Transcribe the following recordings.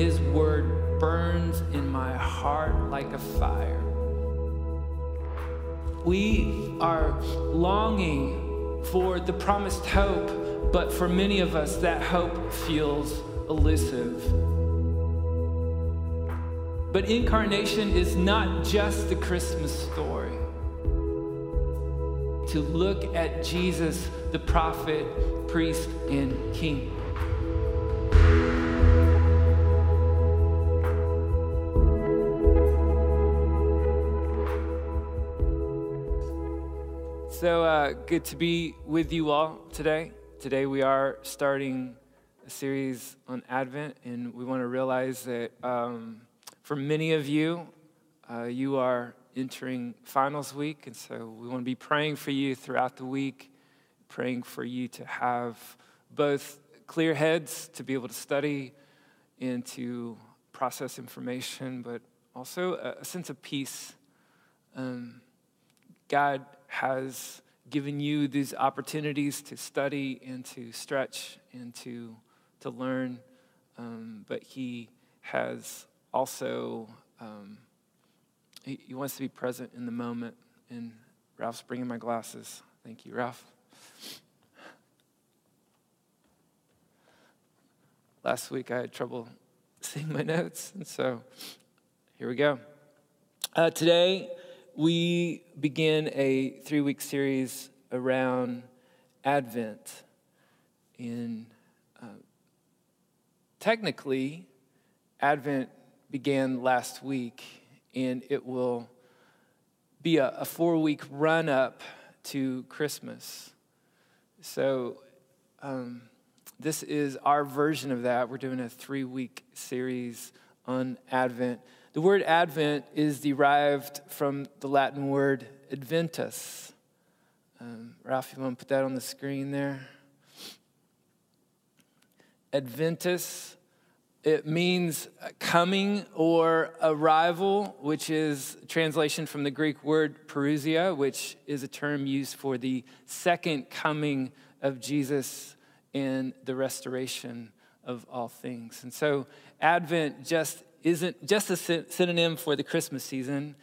His word burns in my heart like a fire. We are longing for the promised hope, but for many of us, that hope feels elusive. But incarnation is not just the Christmas story. To look at Jesus, the prophet, priest, and king. Good to be with you all today. Today we are starting a series on Advent, and we want to realize that um, for many of you, uh, you are entering finals week, and so we want to be praying for you throughout the week, praying for you to have both clear heads to be able to study and to process information, but also a, a sense of peace. Um, God has given you these opportunities to study and to stretch and to, to learn, um, but He has also, um, he, he wants to be present in the moment. And Ralph's bringing my glasses. Thank you, Ralph. Last week I had trouble seeing my notes, and so here we go. Uh, today, we begin a three week series around Advent. In uh, technically, Advent began last week, and it will be a, a four week run up to Christmas. So, um, this is our version of that. We're doing a three week series on Advent. The word Advent is derived from the Latin word adventus. Um, Ralph, you want to put that on the screen there? Adventus, it means coming or arrival, which is translation from the Greek word parousia, which is a term used for the second coming of Jesus and the restoration of all things. And so Advent just isn't just a synonym for the Christmas season,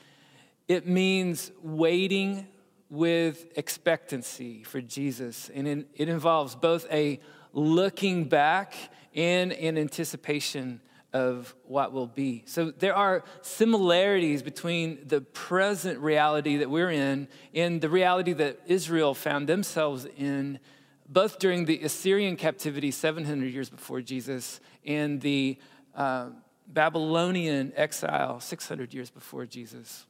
it means waiting with expectancy for Jesus. And it involves both a looking back and an anticipation of what will be. So there are similarities between the present reality that we're in and the reality that Israel found themselves in, both during the Assyrian captivity 700 years before Jesus and the uh, Babylonian exile 600 years before Jesus.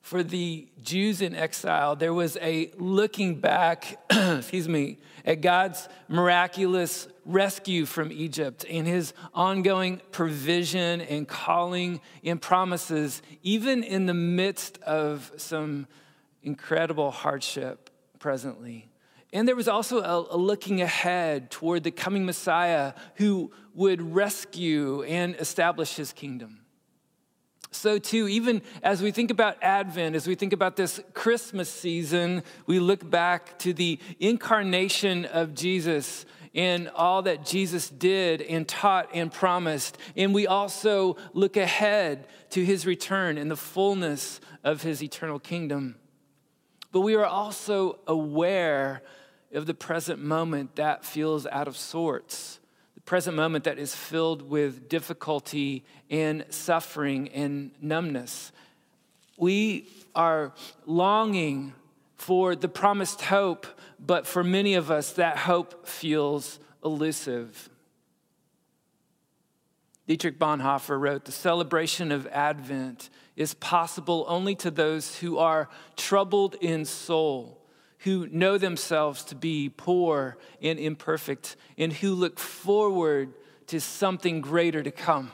For the Jews in exile, there was a looking back, excuse me, at God's miraculous rescue from Egypt and his ongoing provision and calling and promises, even in the midst of some incredible hardship presently. And there was also a, a, looking ahead toward the coming Messiah who would rescue and establish his kingdom. So, too, even as we think about Advent, as we think about this Christmas season, we look back to the incarnation of Jesus and all that Jesus did and taught and promised. And we also look ahead to his return in the fullness of his eternal kingdom. But we are also aware of the present moment that feels out of sorts, the present moment that is filled with difficulty and suffering and numbness. We are longing for the promised hope, but for many of us, that hope feels elusive. Dietrich Bonhoeffer wrote The celebration of Advent is possible only to those who are troubled in soul who know themselves to be poor and imperfect, and who look forward to something greater to come.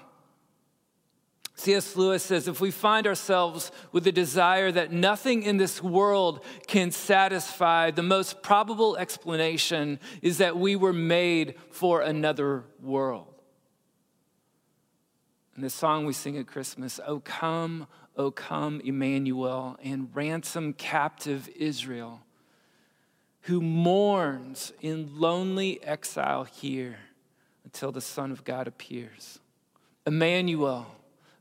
C.S. Lewis says if we find ourselves with a desire that nothing in this world can satisfy, the most probable explanation is that we were made for another world. And the song we sing at Christmas, O come, O come, Emmanuel, and ransom captive Israel who mourns in lonely exile here until the Son of God appears. Emmanuel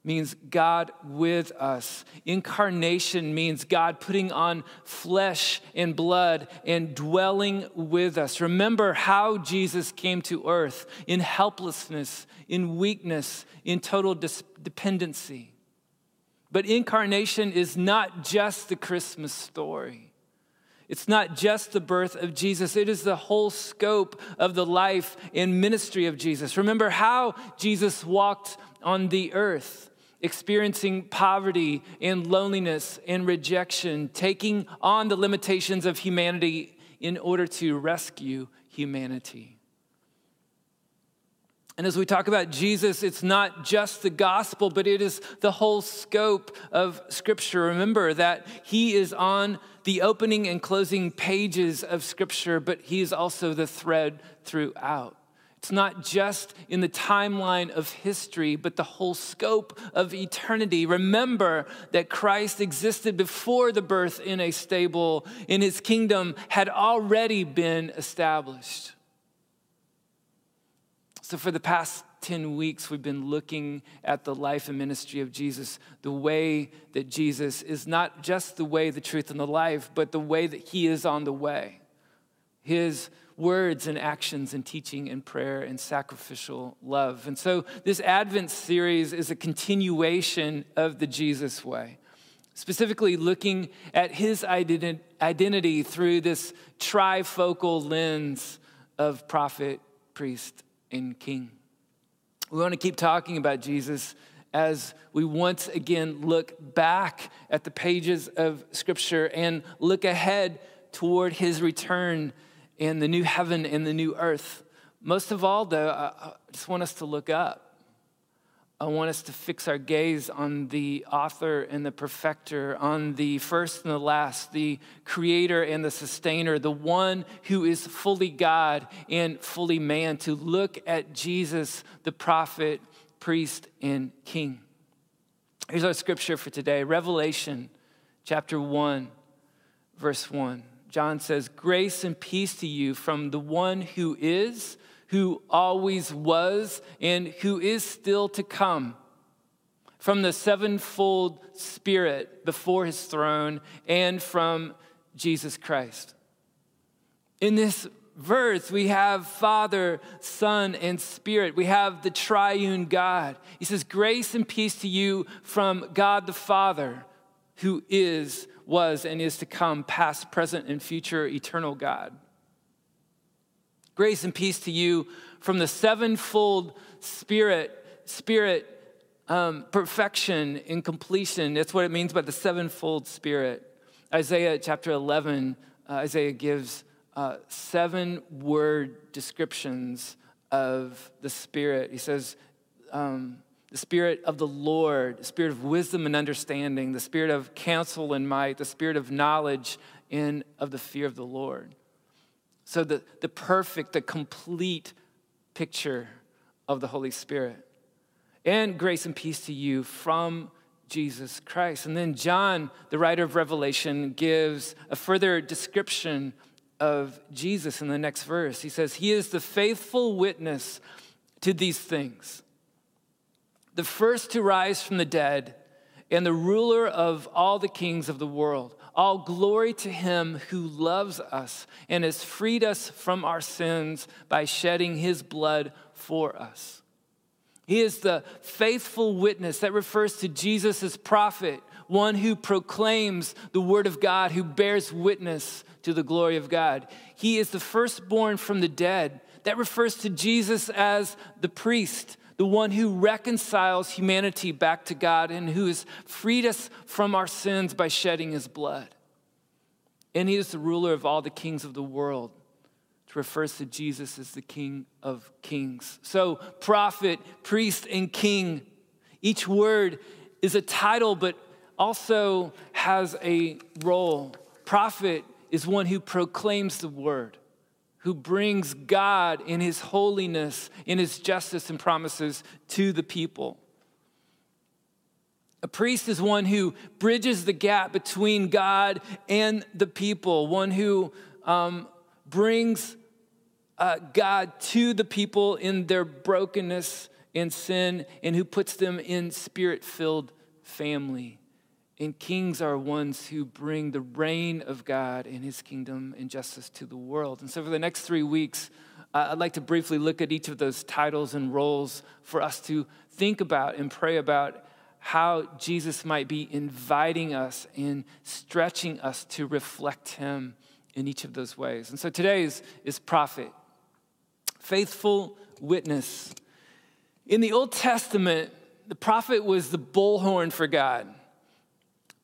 means God with us. Incarnation means God putting on flesh and blood and dwelling with us. Remember how Jesus came to earth in helplessness, in weakness, in total dis- dependency. But incarnation is not just the Christmas story. It's not just the birth of Jesus, it is the whole scope of the life and ministry of Jesus. Remember how Jesus walked on the earth experiencing poverty and loneliness and rejection, taking on the limitations of humanity in order to rescue humanity. And as we talk about Jesus, it's not just the gospel, but it is the whole scope of Scripture. Remember that He is on the opening and closing pages of Scripture, but He is also the thread throughout. It's not just in the timeline of history, but the whole scope of eternity. Remember that Christ existed before the birth in a stable, and his kingdom had already been established. So, for the past 10 weeks, we've been looking at the life and ministry of Jesus, the way that Jesus is not just the way, the truth, and the life, but the way that he is on the way. His words and actions and teaching and prayer and sacrificial love. And so this Advent series is a continuation of the Jesus way, specifically looking at his identity through this trifocal lens of prophet, priest, and king. We want to keep talking about Jesus as we once again look back at the pages of Scripture and look ahead toward his return in the new heaven and the new earth. Most of all, though, I just want us to look up. I want us to fix our gaze on the author and the perfecter, on the first and the last, the creator and the sustainer, the one who is fully God and fully man, to look at Jesus, the prophet, priest, and king. Here's our scripture for today Revelation chapter 1, verse 1. John says, Grace and peace to you from the one who is, who always was, and who is still to come, from the sevenfold Spirit before his throne, and from Jesus Christ. In this verse, we have Father, Son, and Spirit. We have the triune God. He says, Grace and peace to you from God the Father, who is was, and is to come, past, present, and future eternal God. Grace and peace to you from the sevenfold Spirit, Spirit um, perfection and completion. That's what it means by the sevenfold Spirit. Isaiah chapter 11, uh, Isaiah gives uh, seven word descriptions of the Spirit. He says, um, the Spirit of the Lord, the Spirit of wisdom and understanding, the Spirit of counsel and might, the Spirit of knowledge and of the fear of the Lord. So, the, the perfect, the complete picture of the Holy Spirit. And grace and peace to you from Jesus Christ. And then John, the writer of Revelation, gives a further description of Jesus in the next verse. He says, He is the faithful witness to these things the first to rise from the dead, and the ruler of all the kings of the world. All glory to him who loves us and has freed us from our sins by shedding his blood for us. He is the faithful witness that refers to Jesus as prophet, one who proclaims the word of God, who bears witness to the glory of God. He is the firstborn from the dead. That refers to Jesus as the priest the one who reconciles humanity back to God and who has freed us from our sins by shedding his blood. And he is the ruler of all the kings of the world, which refers to Jesus as the King of kings. So, prophet, priest, and king, each word is a title, but also has a role. Prophet is one who proclaims the word who brings God in his holiness, in his justice and promises to the people. A priest is one who bridges the gap between God and the people, one who um, brings uh, God to the people in their brokenness and sin, and who puts them in spirit filled family. And kings are ones who bring the reign of God and his kingdom and justice to the world. And so, for the next three weeks, uh, I'd like to briefly look at each of those titles and roles for us to think about and pray about how Jesus might be inviting us and stretching us to reflect him in each of those ways. And so today's is prophet, faithful witness. In the Old Testament, the prophet was the bullhorn for God.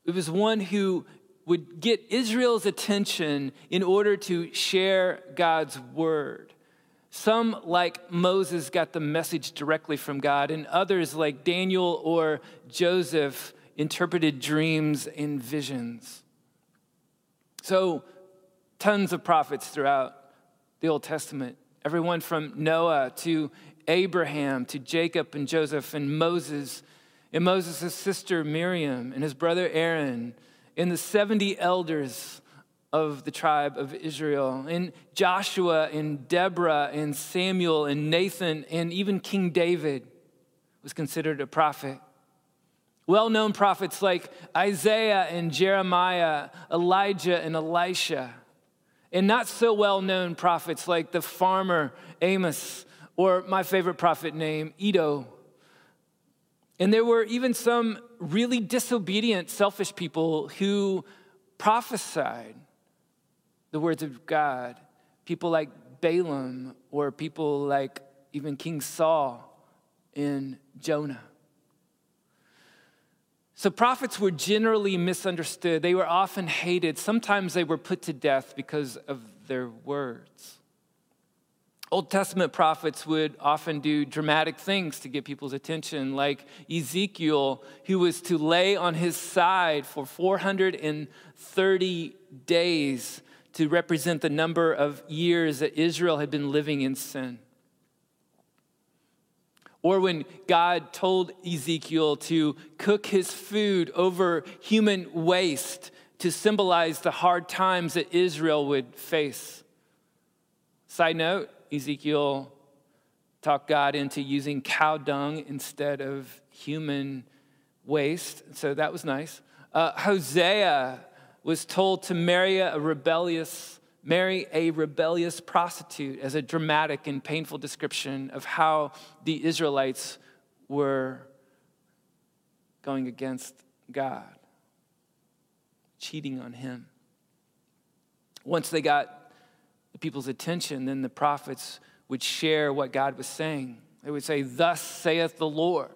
It was one who would get Israel's attention in order to share God's word. Some, like Moses, got the message directly from God, and others, like Daniel or Joseph, interpreted dreams and visions. So, tons of prophets throughout the Old Testament, everyone from Noah to Abraham to Jacob and Joseph and Moses, and Moses' sister Miriam and his brother Aaron, and the 70 elders of the tribe of Israel, and Joshua and Deborah and Samuel and Nathan and even King David was considered a prophet. Well known prophets like Isaiah and Jeremiah, Elijah and Elisha, and not so well known prophets like the farmer Amos or my favorite prophet name, Iddo. And there were even some really disobedient, selfish people who prophesied the words of God. People like Balaam or people like even King Saul in Jonah. So, prophets were generally misunderstood. They were often hated. Sometimes they were put to death because of their words. Old Testament prophets would often do dramatic things to get people's attention, like Ezekiel, who was to lay on his side for 430 days to represent the number of years that Israel had been living in sin. Or when God told Ezekiel to cook his food over human waste to symbolize the hard times that Israel would face. Side note Ezekiel talked God into using cow dung instead of human waste, so that was nice. Uh, Hosea was told to marry a rebellious marry a rebellious prostitute as a dramatic and painful description of how the Israelites were going against God, cheating on him. Once they got the people's attention, then the prophets would share what God was saying. They would say, Thus saith the Lord.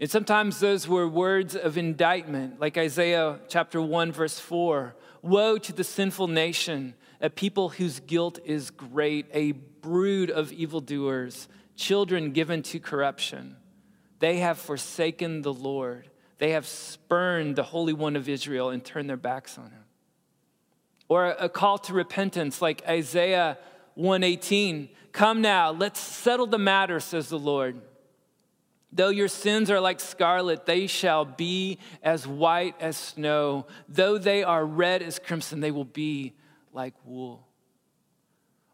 And sometimes those were words of indictment, like Isaiah chapter 1, verse 4. Woe to the sinful nation, a people whose guilt is great, a brood of evildoers, children given to corruption. They have forsaken the Lord. They have spurned the Holy One of Israel and turned their backs on him. Or a call to repentance, like Isaiah 118. Come now, let's settle the matter, says the Lord. Though your sins are like scarlet, they shall be as white as snow. Though they are red as crimson, they will be like wool.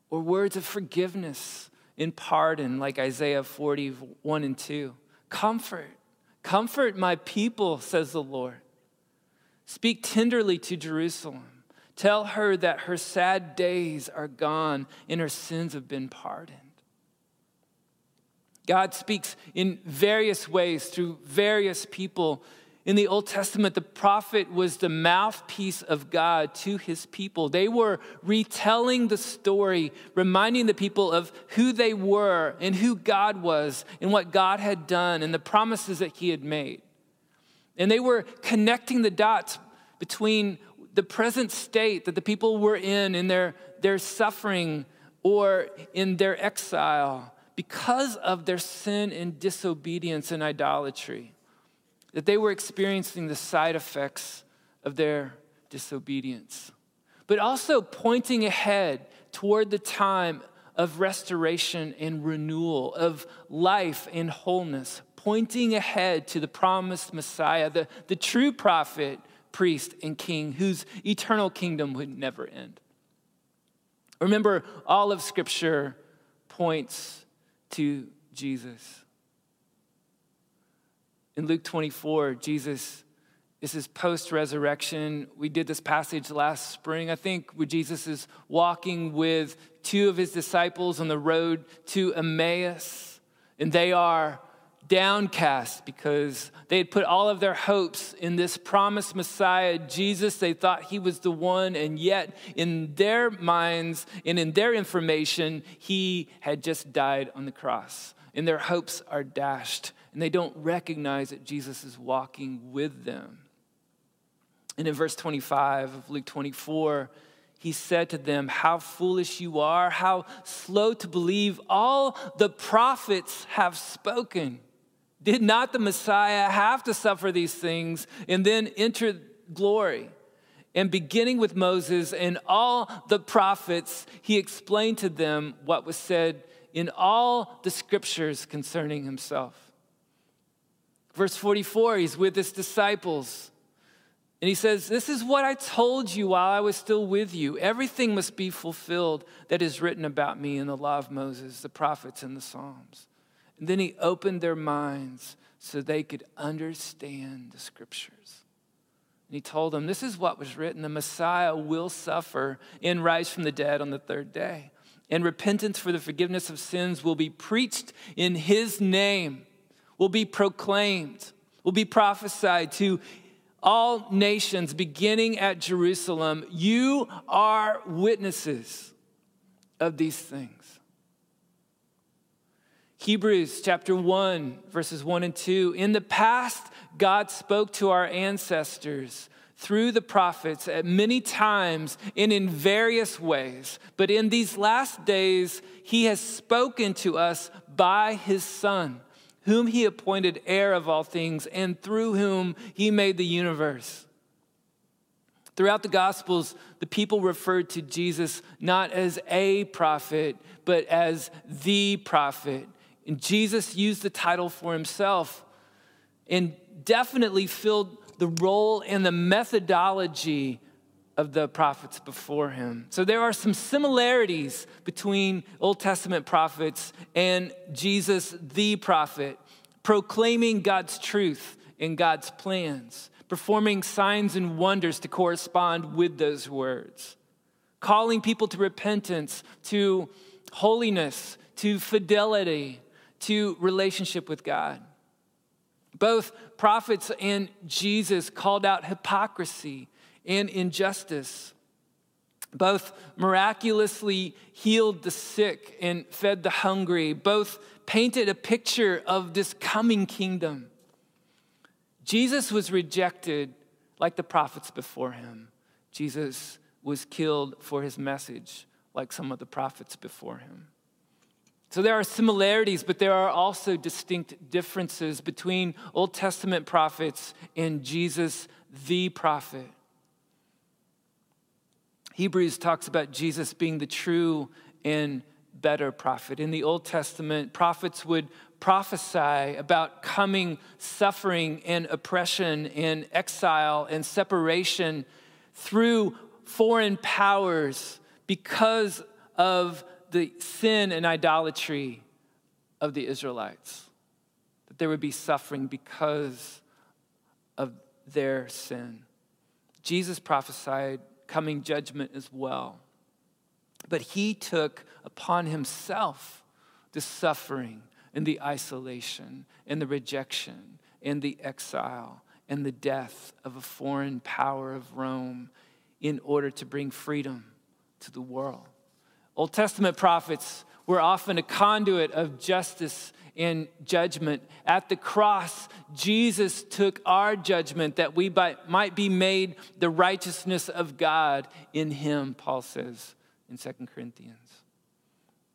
Or words of forgiveness in pardon, like Isaiah 41 and 2. Comfort, comfort my people, says the Lord. Speak tenderly to Jerusalem. Tell her that her sad days are gone and her sins have been pardoned. God speaks in various ways through various people. In the Old Testament, the prophet was the mouthpiece of God to his people. They were retelling the story, reminding the people of who they were and who God was and what God had done and the promises that he had made. And they were connecting the dots between the present state that the people were in, in their, their suffering or in their exile because of their sin and disobedience and idolatry, that they were experiencing the side effects of their disobedience, but also pointing ahead toward the time of restoration and renewal, of life and wholeness, pointing ahead to the promised Messiah, the, the true prophet, priest, and king, whose eternal kingdom would never end. Remember, all of Scripture points to Jesus. In Luke 24, Jesus this is post resurrection. We did this passage last spring, I think, where Jesus is walking with two of his disciples on the road to Emmaus, and they are downcast because they had put all of their hopes in this promised Messiah, Jesus. They thought he was the one, and yet in their minds and in their information, he had just died on the cross. And their hopes are dashed, and they don't recognize that Jesus is walking with them. And in verse 25 of Luke 24, he said to them, How foolish you are, how slow to believe. All the prophets have spoken. Did not the Messiah have to suffer these things and then enter glory? And beginning with Moses and all the prophets, he explained to them what was said in all the scriptures concerning himself. Verse 44, he's with his disciples. And he says, This is what I told you while I was still with you. Everything must be fulfilled that is written about me in the law of Moses, the prophets, and the Psalms. And then he opened their minds so they could understand the scriptures. And he told them, This is what was written the Messiah will suffer and rise from the dead on the third day. And repentance for the forgiveness of sins will be preached in his name, will be proclaimed, will be prophesied to all nations, beginning at Jerusalem, you are witnesses of these things. Hebrews chapter 1, verses 1 and 2. In the past, God spoke to our ancestors through the prophets at many times and in various ways. But in these last days, he has spoken to us by his Son whom he appointed heir of all things, and through whom he made the universe. Throughout the Gospels, the people referred to Jesus not as a prophet, but as the prophet. And Jesus used the title for himself and definitely filled the role and the methodology of the prophets before him. So there are some similarities between Old Testament prophets and Jesus, the prophet, proclaiming God's truth and God's plans, performing signs and wonders to correspond with those words, calling people to repentance, to holiness, to fidelity, to relationship with God. Both prophets and Jesus called out hypocrisy and injustice. Both miraculously healed the sick and fed the hungry. Both painted a picture of this coming kingdom. Jesus was rejected like the prophets before him. Jesus was killed for his message like some of the prophets before him. So there are similarities, but there are also distinct differences between Old Testament prophets and Jesus, the prophet. Hebrews talks about Jesus being the true and better prophet. In the Old Testament, prophets would prophesy about coming suffering and oppression and exile and separation through foreign powers because of the sin and idolatry of the Israelites. That there would be suffering because of their sin. Jesus prophesied coming judgment as well. But he took upon himself the suffering and the isolation and the rejection and the exile and the death of a foreign power of Rome in order to bring freedom to the world. Old Testament prophets were often a conduit of justice and judgment. At the cross, Jesus took our judgment that we might be made the righteousness of God in him, Paul says in 2 Corinthians.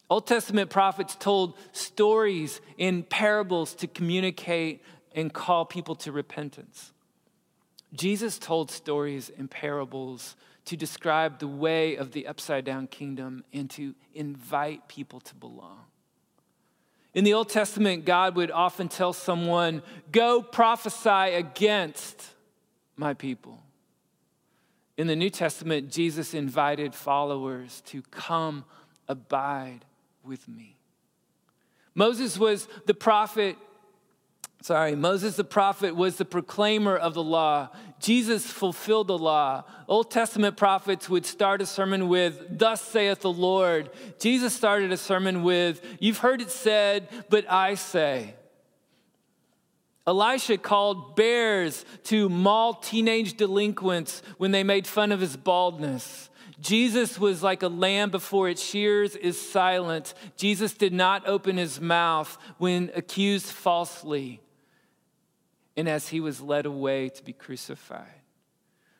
Old Testament prophets told stories in parables to communicate and call people to repentance. Jesus told stories and parables to describe the way of the upside down kingdom and to invite people to belong. In the Old Testament, God would often tell someone, Go prophesy against my people. In the New Testament, Jesus invited followers to come abide with me. Moses was the prophet Sorry, Moses the prophet was the proclaimer of the law. Jesus fulfilled the law. Old Testament prophets would start a sermon with, Thus saith the Lord. Jesus started a sermon with, You've heard it said, but I say. Elisha called bears to maul teenage delinquents when they made fun of his baldness. Jesus was like a lamb before its shears is silent. Jesus did not open his mouth when accused falsely and as he was led away to be crucified.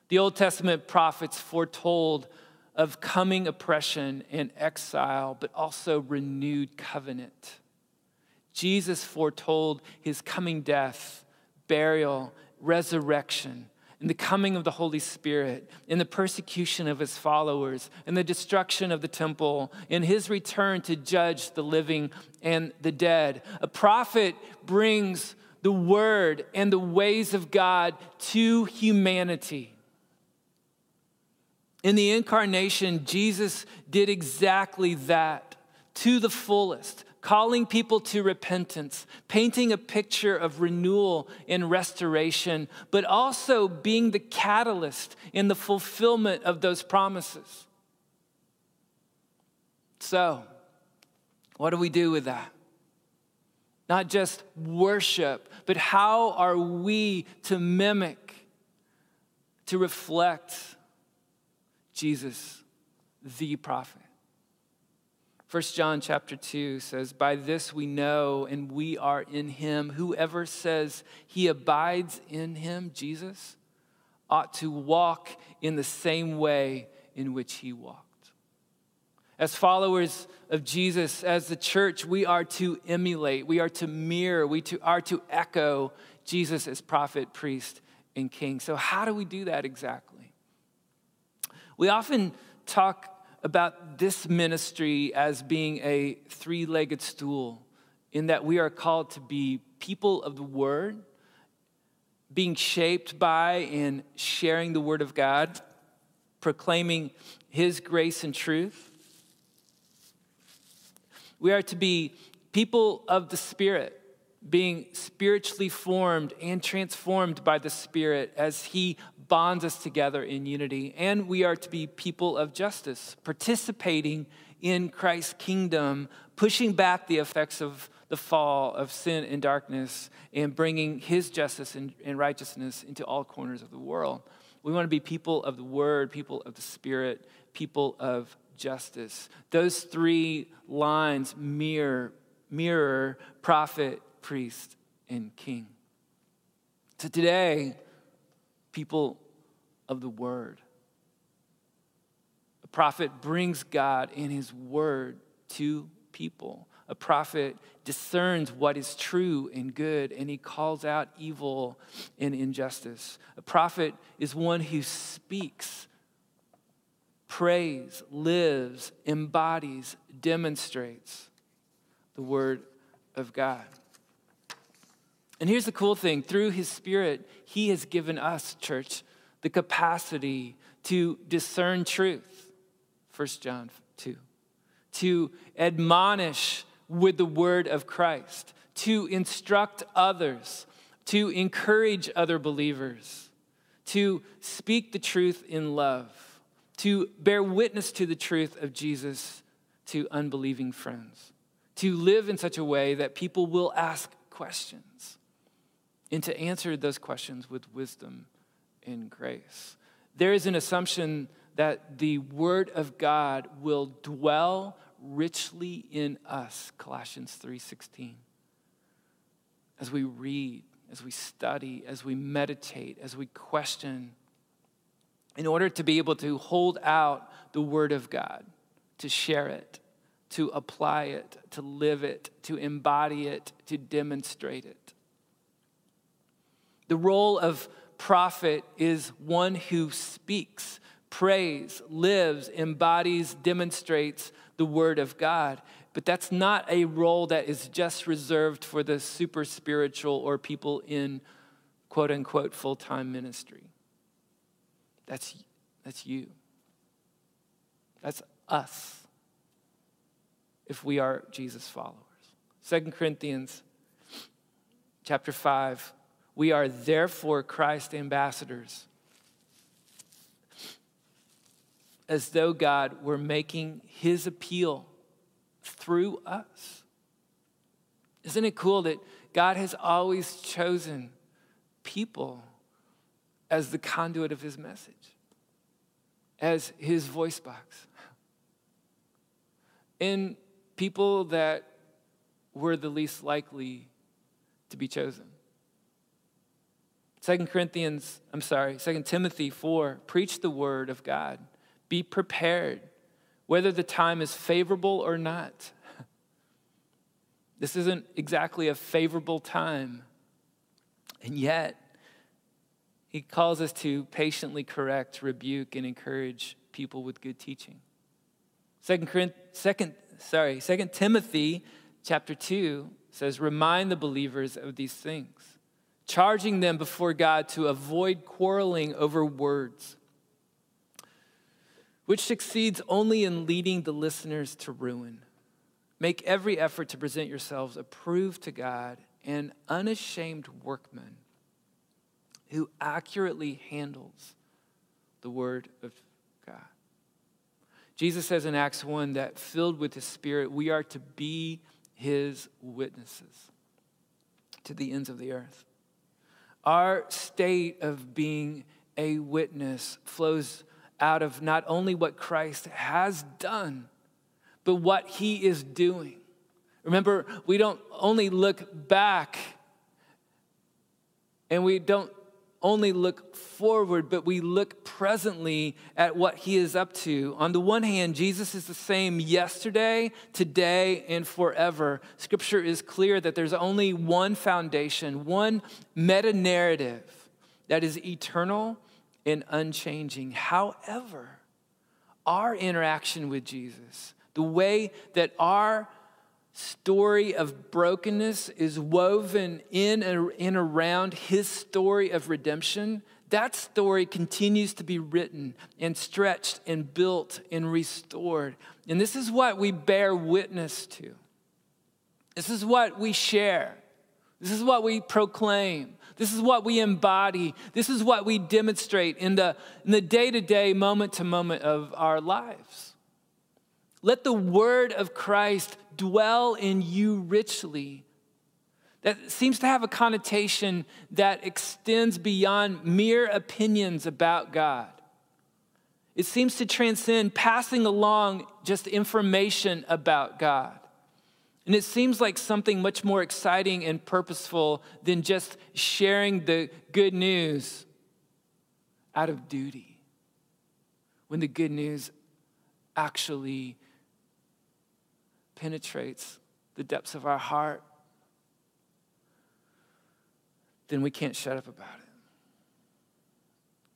The Old Testament prophets foretold of coming oppression and exile, but also renewed covenant. Jesus foretold his coming death, burial, resurrection, and the coming of the Holy Spirit, in the persecution of his followers, in the destruction of the temple, in his return to judge the living and the dead. A prophet brings the word and the ways of God to humanity. In the incarnation, Jesus did exactly that to the fullest, calling people to repentance, painting a picture of renewal and restoration, but also being the catalyst in the fulfillment of those promises. So, what do we do with that? Not just worship, but how are we to mimic, to reflect Jesus, the prophet? 1 John chapter 2 says, By this we know and we are in him. Whoever says he abides in him, Jesus, ought to walk in the same way in which he walked. As followers of Jesus, as the church, we are to emulate, we are to mirror, we to, are to echo Jesus as prophet, priest, and king. So, how do we do that exactly? We often talk about this ministry as being a three legged stool, in that we are called to be people of the word, being shaped by and sharing the word of God, proclaiming his grace and truth we are to be people of the Spirit, being spiritually formed and transformed by the Spirit as He bonds us together in unity. And we are to be people of justice, participating in Christ's kingdom, pushing back the effects of the fall of sin and darkness, and bringing His justice and, righteousness into all corners of the world. We want to be people of the Word, people of the Spirit, people of justice. Those three lines mirror, mirror prophet, priest, and king. So today, people of the word. A prophet brings God and his word to people. A prophet discerns what is true and good, and he calls out evil and injustice. A prophet is one who speaks prays, lives, embodies, demonstrates the Word of God. And here's the cool thing through His Spirit, He has given us, church, the capacity to discern truth. 1 John 2. To admonish with the Word of Christ, to instruct others, to encourage other believers, to speak the truth in love to bear witness to the truth of Jesus to unbelieving friends, to live in such a way that people will ask questions, and to answer those questions with wisdom and grace. There is an assumption that the Word of God will dwell richly in us, Colossians 3:16. As we read, as we study, as we meditate, as we question in order to be able to hold out the Word of God, to share it, to apply it, to live it, to embody it, to demonstrate it. The role of prophet is one who speaks, prays, lives, embodies, demonstrates the Word of God. But that's not a role that is just reserved for the super spiritual or people in quote unquote full time ministry. That's, That's you. That's us if we are Jesus followers. Second Corinthians chapter 5 we are therefore Christ ambassadors as though God were making his appeal through us. Isn't it cool that God has always chosen people as the conduit of his message, as his voice box? And people that were the least likely to be chosen. Second Corinthians, I'm sorry, Second Timothy 4, preach the word of God. Be prepared, whether the time is favorable or not. This isn't exactly a favorable time. And yet, he calls us to patiently correct, rebuke, and encourage people with good teaching. Second, second, sorry, Second Timothy chapter 2 says, remind the believers of these things, charging them before God to avoid quarreling over words which succeeds only in leading the listeners to ruin. Make every effort to present yourselves approved to God and unashamed workmen who accurately handles the word of God. Jesus says in Acts 1 that filled with the Spirit, we are to be his witnesses to the ends of the earth. Our state of being a witness flows out of not only what Christ has done, but what he is doing. Remember, we don't only look back and we don't only look forward, but we look presently at what he is up to. On the one hand, Jesus is the same yesterday, today, and forever. Scripture is clear that there's only one foundation, one meta narrative that is eternal and unchanging. However, our interaction with Jesus, the way that our story of brokenness is woven in and around his story of redemption, that story continues to be written and stretched and built and restored. And this is what we bear witness to. This is what we share. This is what we proclaim. This is what we embody. This is what we demonstrate in the, in the day-to-day, moment-to-moment of our lives. Let the word of Christ dwell in you richly. That seems to have a connotation that extends beyond mere opinions about God. It seems to transcend passing along just information about God. And it seems like something much more exciting and purposeful than just sharing the good news out of duty. When the good news actually penetrates the depths of our heart, then we can't shut up about it.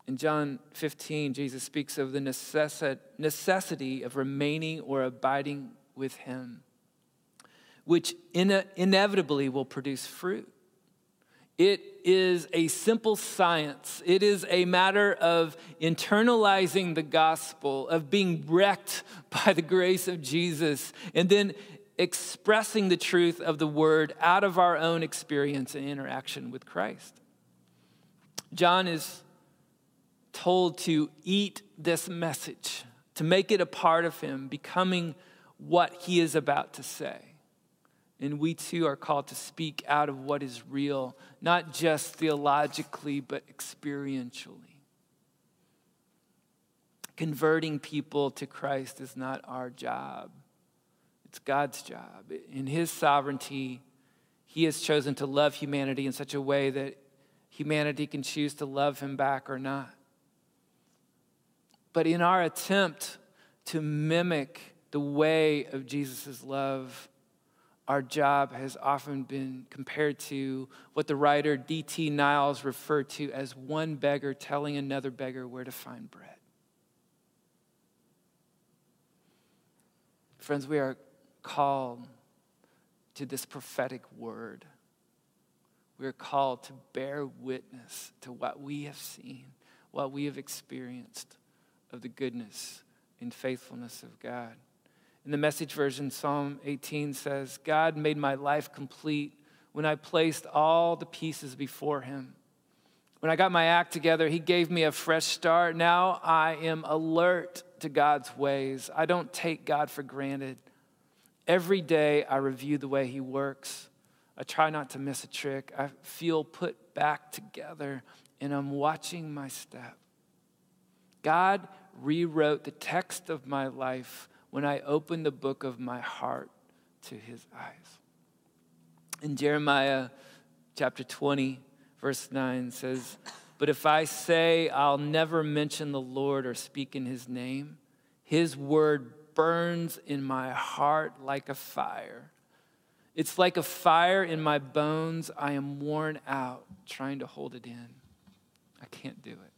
In John 15, Jesus speaks of the necessity of remaining or abiding with Him which in inevitably will produce fruit. It is a simple science. It is a matter of internalizing the gospel, of being wrecked by the grace of Jesus, and then expressing the truth of the word out of our own experience and interaction with Christ. John is told to eat this message, to make it a part of him, becoming what he is about to say. And we too are called to speak out of what is real, not just theologically, but experientially. Converting people to Christ is not our job, it's God's job. In His sovereignty, He has chosen to love humanity in such a way that humanity can choose to love Him back or not. But in our attempt to mimic the way of Jesus' love, our job has often been compared to what the writer D.T. Niles referred to as one beggar telling another beggar where to find bread. Friends, we are called to this prophetic word. We are called to bear witness to what we have seen, what we have experienced, of the goodness and faithfulness of God. In the message version, Psalm 18 says, God made my life complete when I placed all the pieces before him. When I got my act together, he gave me a fresh start. Now I am alert to God's ways. I don't take God for granted. Every day I review the way he works. I try not to miss a trick. I feel put back together and I'm watching my step. God rewrote the text of my life when I open the book of my heart to his eyes. In Jeremiah chapter 20, verse 9 says, But if I say I'll never mention the Lord or speak in his name, his word burns in my heart like a fire. It's like a fire in my bones. I am worn out trying to hold it in. I can't do it.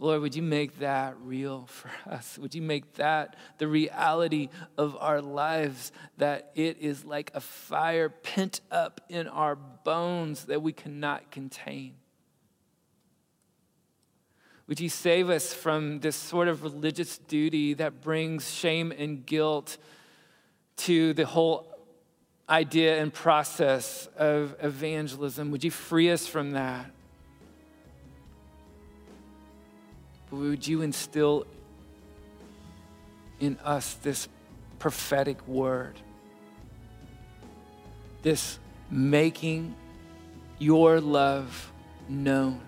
Lord, would you make that real for us? Would you make that the reality of our lives? That it is like a fire pent up in our bones that we cannot contain. Would you save us from this sort of religious duty that brings shame and guilt to the whole idea and process of evangelism? Would you free us from that? But would you instill in us this prophetic word? This making your love known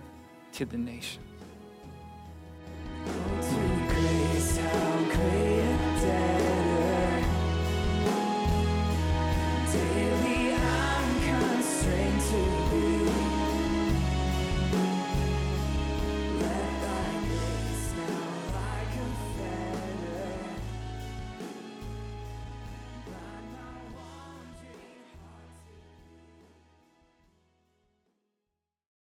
to the nations.